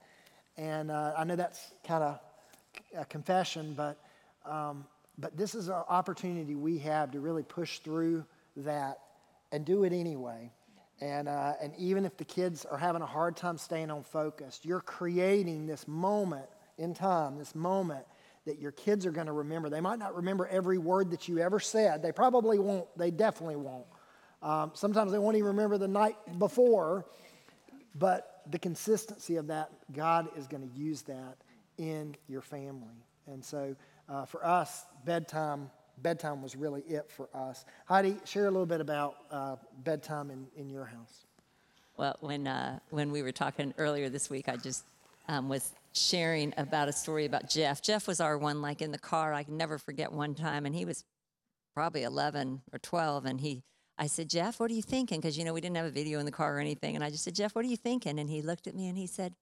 A: And uh, I know that's kind of a confession, but, um, but this is an opportunity we have to really push through that and do it anyway. And, uh, and even if the kids are having a hard time staying on focus, you're creating this moment in time, this moment that your kids are going to remember. They might not remember every word that you ever said. They probably won't. They definitely won't. Um, sometimes they won't even remember the night before. But the consistency of that, God is going to use that in your family. And so uh, for us, bedtime bedtime was really it for us. Heidi, share a little bit about uh, bedtime in, in your house.
C: Well, when, uh, when we were talking earlier this week, I just um, was sharing about a story about Jeff. Jeff was our one, like in the car. I can never forget one time, and he was probably 11 or 12, and he, I said, Jeff, what are you thinking? Because you know we didn't have a video in the car or anything, and I just said, Jeff, what are you thinking? And he looked at me and he said,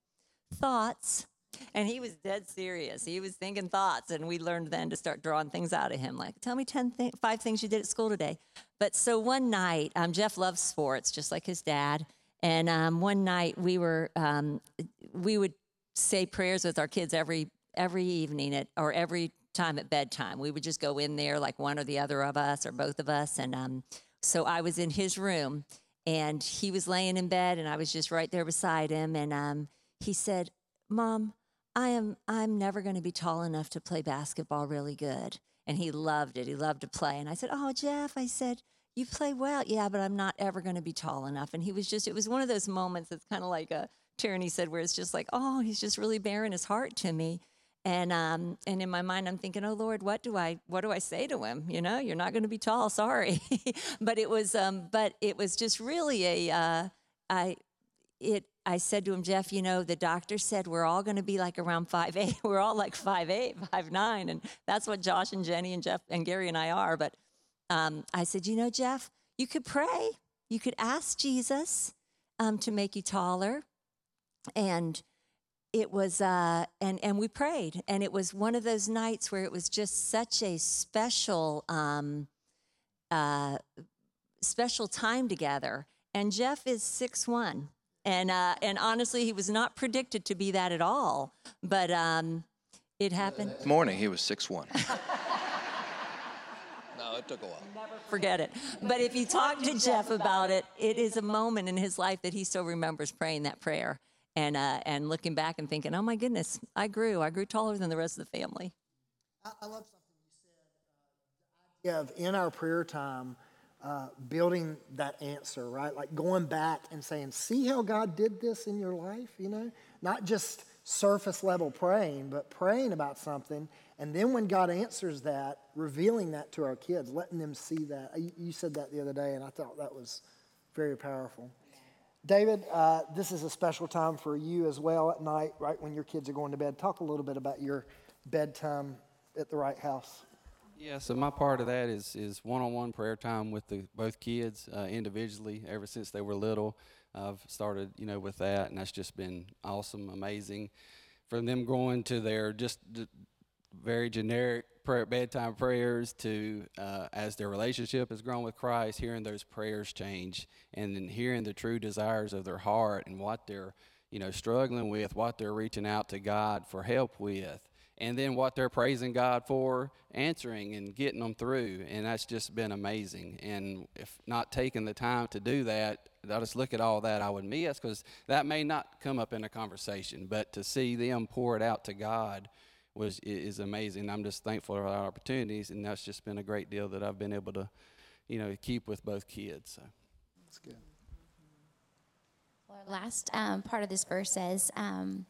C: thoughts. And he was dead serious. He was thinking thoughts, and we learned then to start drawing things out of him. Like, tell me 10 th- five things you did at school today. But so one night, um, Jeff loves sports, just like his dad. And um, one night we were, um, we would say prayers with our kids every every evening at or every time at bedtime. We would just go in there, like one or the other of us, or both of us. And um, so I was in his room, and he was laying in bed, and I was just right there beside him. And um, he said, "Mom." I am I'm never going to be tall enough to play basketball really good. And he loved it. He loved to play. And I said, "Oh, Jeff," I said, "You play well." Yeah, but I'm not ever going to be tall enough. And he was just it was one of those moments that's kind of like a Tierney said where it's just like, "Oh, he's just really bearing his heart to me." And um, and in my mind, I'm thinking, oh Lord, what do I what do I say to him? You know, you're not going to be tall. Sorry, but it was um, but it was just really a uh, I it I said to him, Jeff, you know, the doctor said we're all going to be like around five eight. We're all like five eight, five nine, and that's what Josh and Jenny and Jeff and Gary and I are. But um, I said, you know, Jeff, you could pray. You could ask Jesus um, to make you taller, and it was uh, and and we prayed, and it was one of those nights where it was just such a special um, uh, special time together. And Jeff is six one and uh, and honestly, he was not predicted to be that at all. But um, it happened.
B: This morning he was six one. no, it took a while.
C: Never forget it. But if you talk to Jeff about it, it is a moment in his life that he still remembers praying that prayer and uh, and looking back and thinking, "Oh my goodness, I grew. I grew taller than the rest of the family."
A: I, I love something you said. Uh, of in our prayer time uh, building that answer, right? Like going back and saying, see how God did this in your life, you know? Not just surface level praying, but praying about something. And then when God answers that, revealing that to our kids, letting them see that. You said that the other day, and I thought that was very powerful. David, uh, this is a special time for you as well at night, right when your kids are going to bed. Talk a little bit about your bedtime at the right house.
D: Yeah, so my part of that is is one-on-one prayer time with the both kids uh, individually. Ever since they were little, I've started you know with that, and that's just been awesome, amazing. From them going to their just very generic prayer, bedtime prayers to uh, as their relationship has grown with Christ, hearing those prayers change, and then hearing the true desires of their heart and what they're you know struggling with, what they're reaching out to God for help with and then what they're praising God for, answering and getting them through. And that's just been amazing. And if not taking the time to do that, I just look at all that I would miss because that may not come up in a conversation, but to see them pour it out to God was is amazing. I'm just thankful for our opportunities, and that's just been a great deal that I've been able to, you know, keep with both kids. So.
A: That's good.
F: Well, last um, part of this verse says, um,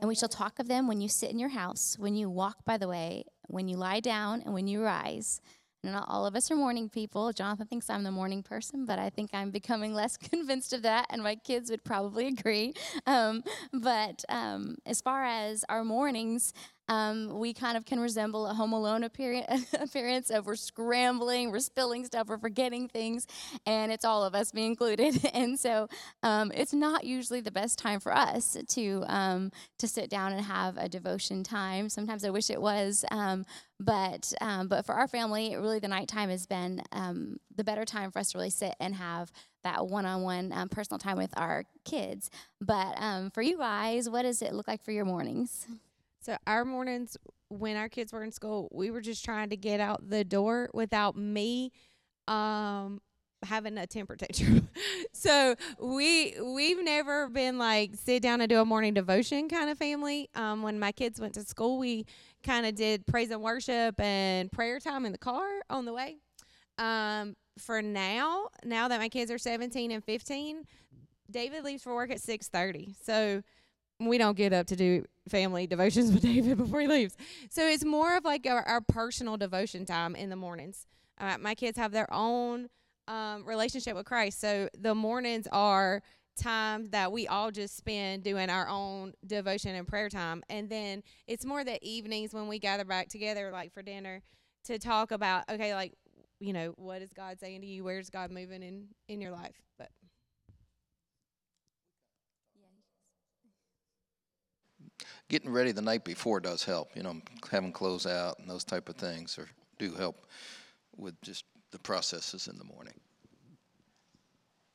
F: and we shall talk of them when you sit in your house, when you walk by the way, when you lie down, and when you rise. And not all of us are morning people. Jonathan thinks I'm the morning person, but I think I'm becoming less convinced of that, and my kids would probably agree. Um, but um, as far as our mornings, um, we kind of can resemble a Home Alone appearance, of we're scrambling, we're spilling stuff, we're forgetting things, and it's all of us, me included. and so um, it's not usually the best time for us to um, to sit down and have a devotion time. Sometimes I wish it was, um, but um, but for our family, really the nighttime has been um, the better time for us to really sit and have that one-on-one personal time with our kids. But for you guys, what does it look like for your mornings?
E: So our mornings when our kids were in school, we were just trying to get out the door without me um having a temper tantrum. so we we've never been like sit down and do a morning devotion kind of family. Um when my kids went to school, we kind of did praise and worship and prayer time in the car on the way. Um for now, now that my kids are 17 and 15, David leaves for work at 6:30. So we don't get up to do family devotions with David before he leaves. So it's more of like our, our personal devotion time in the mornings. Uh, my kids have their own um, relationship with Christ. So the mornings are time that we all just spend doing our own devotion and prayer time. And then it's more the evenings when we gather back together, like for dinner, to talk about, okay, like, you know, what is God saying to you? Where's God moving in, in your life? But
B: Getting ready the night before does help, you know, having clothes out and those type of things or do help with just the processes in the morning.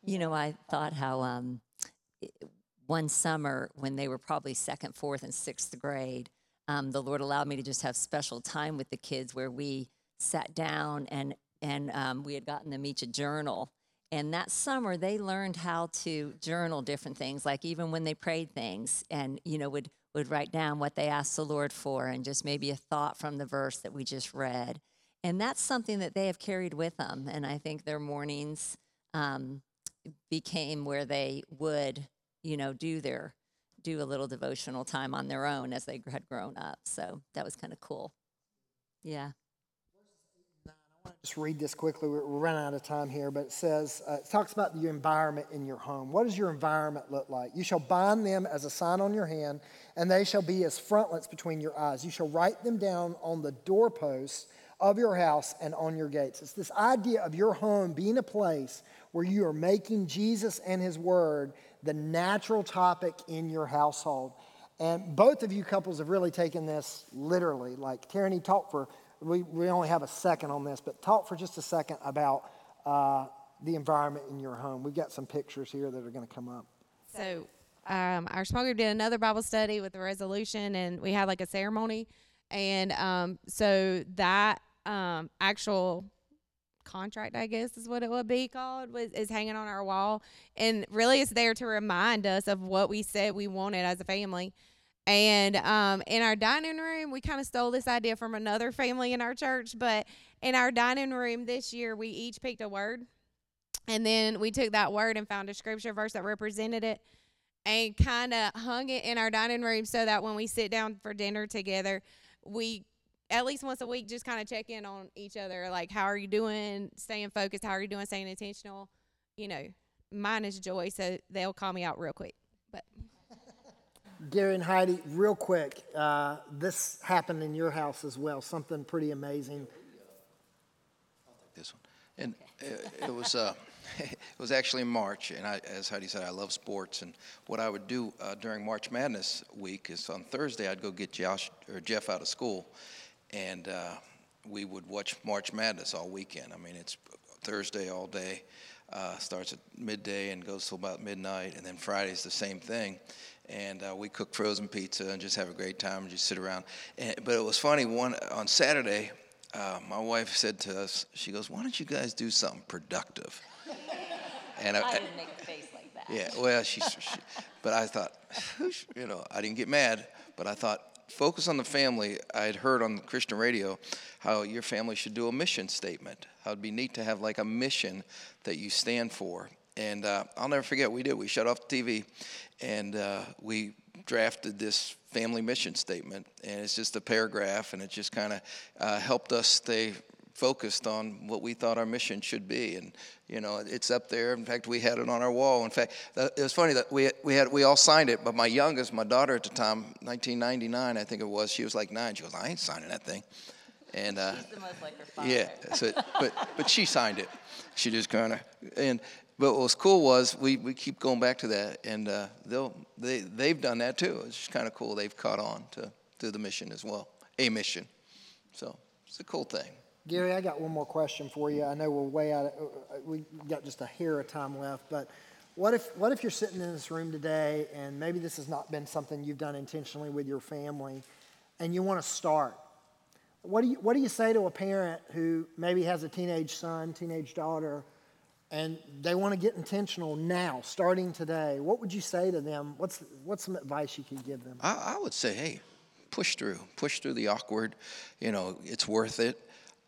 C: You know, I thought how um, one summer when they were probably second, fourth, and sixth grade, um, the Lord allowed me to just have special time with the kids where we sat down and and um, we had gotten them each a journal. And that summer, they learned how to journal different things, like even when they prayed things, and you know would would write down what they asked the Lord for, and just maybe a thought from the verse that we just read. And that's something that they have carried with them. And I think their mornings um, became where they would, you know, do their do a little devotional time on their own as they had grown up. So that was kind of cool. Yeah.
A: Just read this quickly. We're, running out of time here, but it says, uh, it talks about your environment in your home. What does your environment look like? You shall bind them as a sign on your hand, and they shall be as frontlets between your eyes. You shall write them down on the doorposts of your house and on your gates. It's this idea of your home being a place where you are making Jesus and His Word the natural topic in your household. And both of you couples have really taken this literally. Like, Tierney, talk for, we, we only have a second on this, but talk for just a second about uh, the environment in your home. We've got some pictures here that are going to come up.
E: So um, our small group did another Bible study with a resolution, and we had like a ceremony, and um, so that um, actual contract, I guess is what it would be called, was is hanging on our wall, and really it's there to remind us of what we said we wanted as a family. And um, in our dining room, we kind of stole this idea from another family in our church. But in our dining room this year, we each picked a word, and then we took that word and found a scripture verse that represented it and kind of hung it in our dining room so that when we sit down for dinner together, we at least once a week just kind of check in on each other like how are you doing? Staying focused how are you doing? Staying intentional. You know mine is joy so they'll call me out real quick
A: Gary and Heidi, real quick, uh, this happened in your house as well, something pretty amazing.
B: Uh I'll take this one. And it, it was uh, it was actually in March, and I, as Heidi said, I love sports. And what I would do uh, during March Madness week is on Thursday I'd go get Josh or Jeff out of school, and uh, we would watch March Madness all weekend. I mean, it's Thursday all day. Uh, starts at midday and goes till about midnight, and then Friday's the same thing. And uh, we cook frozen pizza and just have a great time and just sit around. And, but it was funny. One on Saturday, uh, my wife said to us, she goes, "Why don't you guys do something productive?" And I,
C: didn't make a face like that.
B: yeah, well, she, she but I thought, you know, I didn't get mad, but I thought, focus on the family. I had heard on Christian radio how your family should do a mission statement. How it'd be neat to have like a mission that you stand for. And uh, I'll never forget, we did. We shut off the TV, and uh, we drafted this family mission statement. And it's just a paragraph, and it just kind of uh, helped us stay focused on what we thought our mission should be. And, you know, it's up there. In fact, we had it on our wall. In fact, it was funny that we, we, had, we all signed it, but my youngest, my daughter at the time, 1999, I think it was, she was like nine. She goes, I ain't signing that thing. And uh,
C: like
B: yeah, so, but but she signed it. She just kind of and but what was cool was we, we keep going back to that, and uh, they'll they they've done that too. It's just kind of cool. They've caught on to to the mission as well, a mission. So it's a cool thing.
A: Gary, I got one more question for you. I know we're way out. Of, uh, we got just a hair of time left, but what if what if you're sitting in this room today, and maybe this has not been something you've done intentionally with your family, and you want to start? What do you what do you say to a parent who maybe has a teenage son, teenage daughter? And they want to get intentional now, starting today, what would you say to them? What's, what's some advice you could give them?
B: I, I would say, hey, push through, push through the awkward. You know, it's worth it.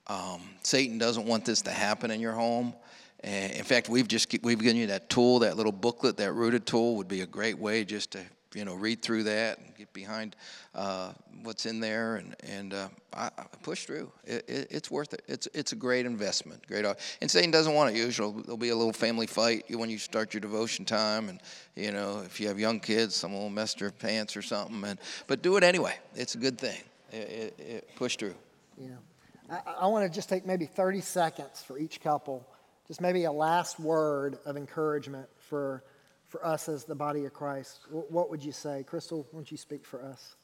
B: Um, Satan doesn't want this to happen in your home. And in fact, we've just we've given you that tool, that little booklet, that rooted tool would be a great way just to you know, read through that and get behind uh, what's in there and, and uh, I, I push through. It, it, it's worth it. It's, it's a great investment. Great. And Satan doesn't want it usually. There'll be a little family fight when you start your devotion time. And, you know, if you have young kids, someone will mess their pants or something. And, but do it anyway. It's a good thing. It, it, push through.
A: Yeah. I, I want to just take maybe 30 seconds for each couple, just maybe a last word of encouragement for for us as the body of Christ? What would you say? Crystal, why don't you speak for us?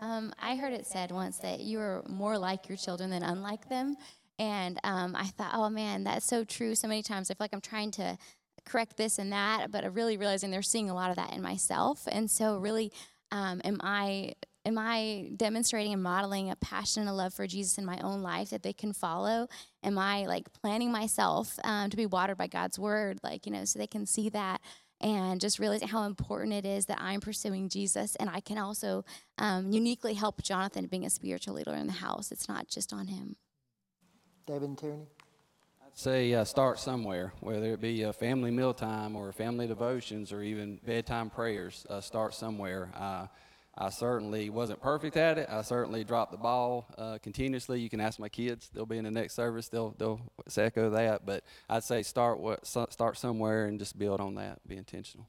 F: Um, I heard it said once that you are more like your children than unlike them. And um, I thought, oh man, that's so true. So many times I feel like I'm trying to correct this and that, but I'm really realizing they're seeing a lot of that in myself. And so, really, um, am I am I demonstrating and modeling a passion and a love for Jesus in my own life that they can follow? Am I like planning myself um, to be watered by God's word, like you know, so they can see that? And just realizing how important it is that I'm pursuing Jesus and I can also um, uniquely help Jonathan being a spiritual leader in the house. It's not just on him.
A: David and Tierney?
D: I'd say uh, start somewhere, whether it be a family mealtime or family devotions or even bedtime prayers. Uh, start somewhere. Uh, I certainly wasn't perfect at it. I certainly dropped the ball uh, continuously. You can ask my kids; they'll be in the next service. They'll they'll echo that. But I'd say start what start somewhere and just build on that. Be intentional.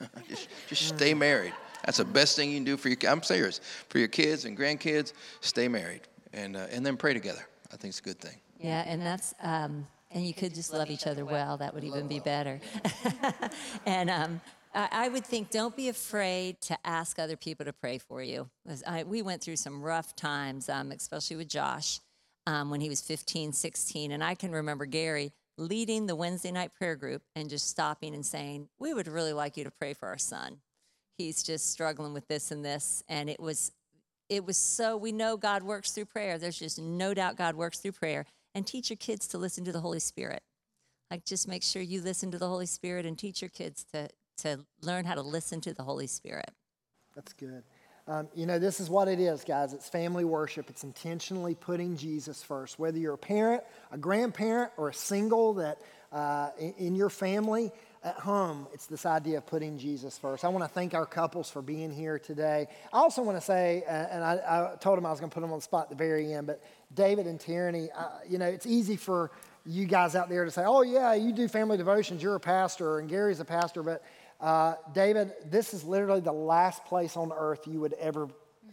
B: just, just stay married. That's the best thing you can do for your. I'm serious. For your kids and grandkids, stay married, and uh, and then pray together. I think it's a good thing.
C: Yeah, and that's. Um, and you could just love each other well. That would even be better. and um, I, would think don't be afraid to ask other people to pray for you. I, we went through some rough times, um, especially with Josh um, when he was 15, 16. And I can remember Gary leading the Wednesday night prayer group and just stopping and saying, We would really like you to pray for our son. He's just struggling with this and this. And it was it was so we know God works through prayer. There's just no doubt God works through prayer and teach your kids to listen to the Holy Spirit. Like, just make sure you listen to the Holy Spirit and teach your kids to, to learn how to listen to the Holy Spirit.
A: That's good. Um, you know, this is what it is, guys. It's family worship. It's intentionally putting Jesus first. Whether you're a parent, a grandparent, or a single that uh, in, in your family, at home, it's this idea of putting Jesus first. I want to thank our couples for being here today. I also want to say, uh, and I, I, told them I was going to put them on the spot at the very end, but David and Tierney, uh, you know, it's easy for you guys out there to say, oh, yeah, you do family devotions, you're a pastor, and Gary's a pastor, but uh, David, this is literally the last place on earth you would ever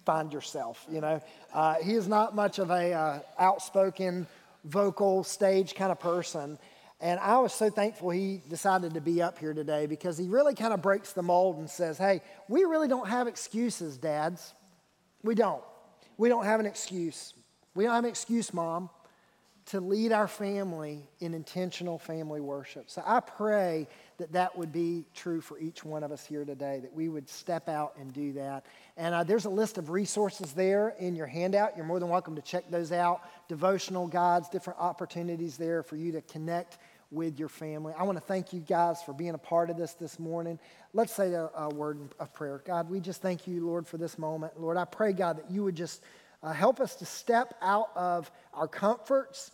A: find yourself, you know. Uh, he is not much of a uh, outspoken, vocal, stage kind of person. And I was so thankful he decided to be up here today because he really kind of breaks the mold and says, hey, we really don't have excuses, dads. We don't. We don't have an excuse. We don't have an excuse, mom, to lead our family in intentional family worship. So I pray that that would be true for each one of us here today, that we would step out and do that. And uh, there's a list of resources there in your handout. You're more than welcome to check those out. Devotional guides, different opportunities there for you to connect with your family. I want to thank you guys for being a part of this this morning. Let's say a, a word of prayer. God, we just thank you, Lord, for this moment. Lord, I pray, God, that you would just uh, help us to step out of our comforts,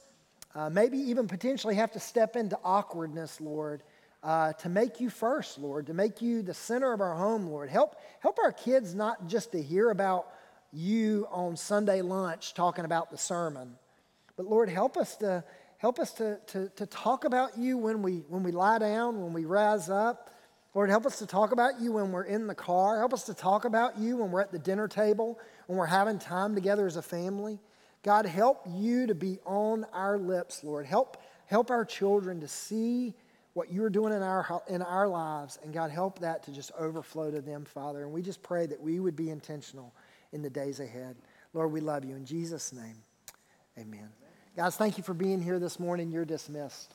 A: uh, maybe even potentially have to step into awkwardness, Lord, uh, to make you first, Lord, to make you the center of our home, Lord. Help, help our kids not just to hear about you on Sunday lunch talking about the sermon, but Lord, help us to help us to, to, to talk about you when we when we lie down, when we rise up. Lord, help us to talk about you when we're in the car. Help us to talk about you when we're at the dinner table, when we're having time together as a family. God, help you to be on our lips, Lord. Help, help our children to see what you're doing in our, in our lives. And God, help that to just overflow to them, Father. And we just pray that we would be intentional in the days ahead. Lord, we love you. In Jesus' name, amen. Guys, thank you for being here this morning. You're dismissed.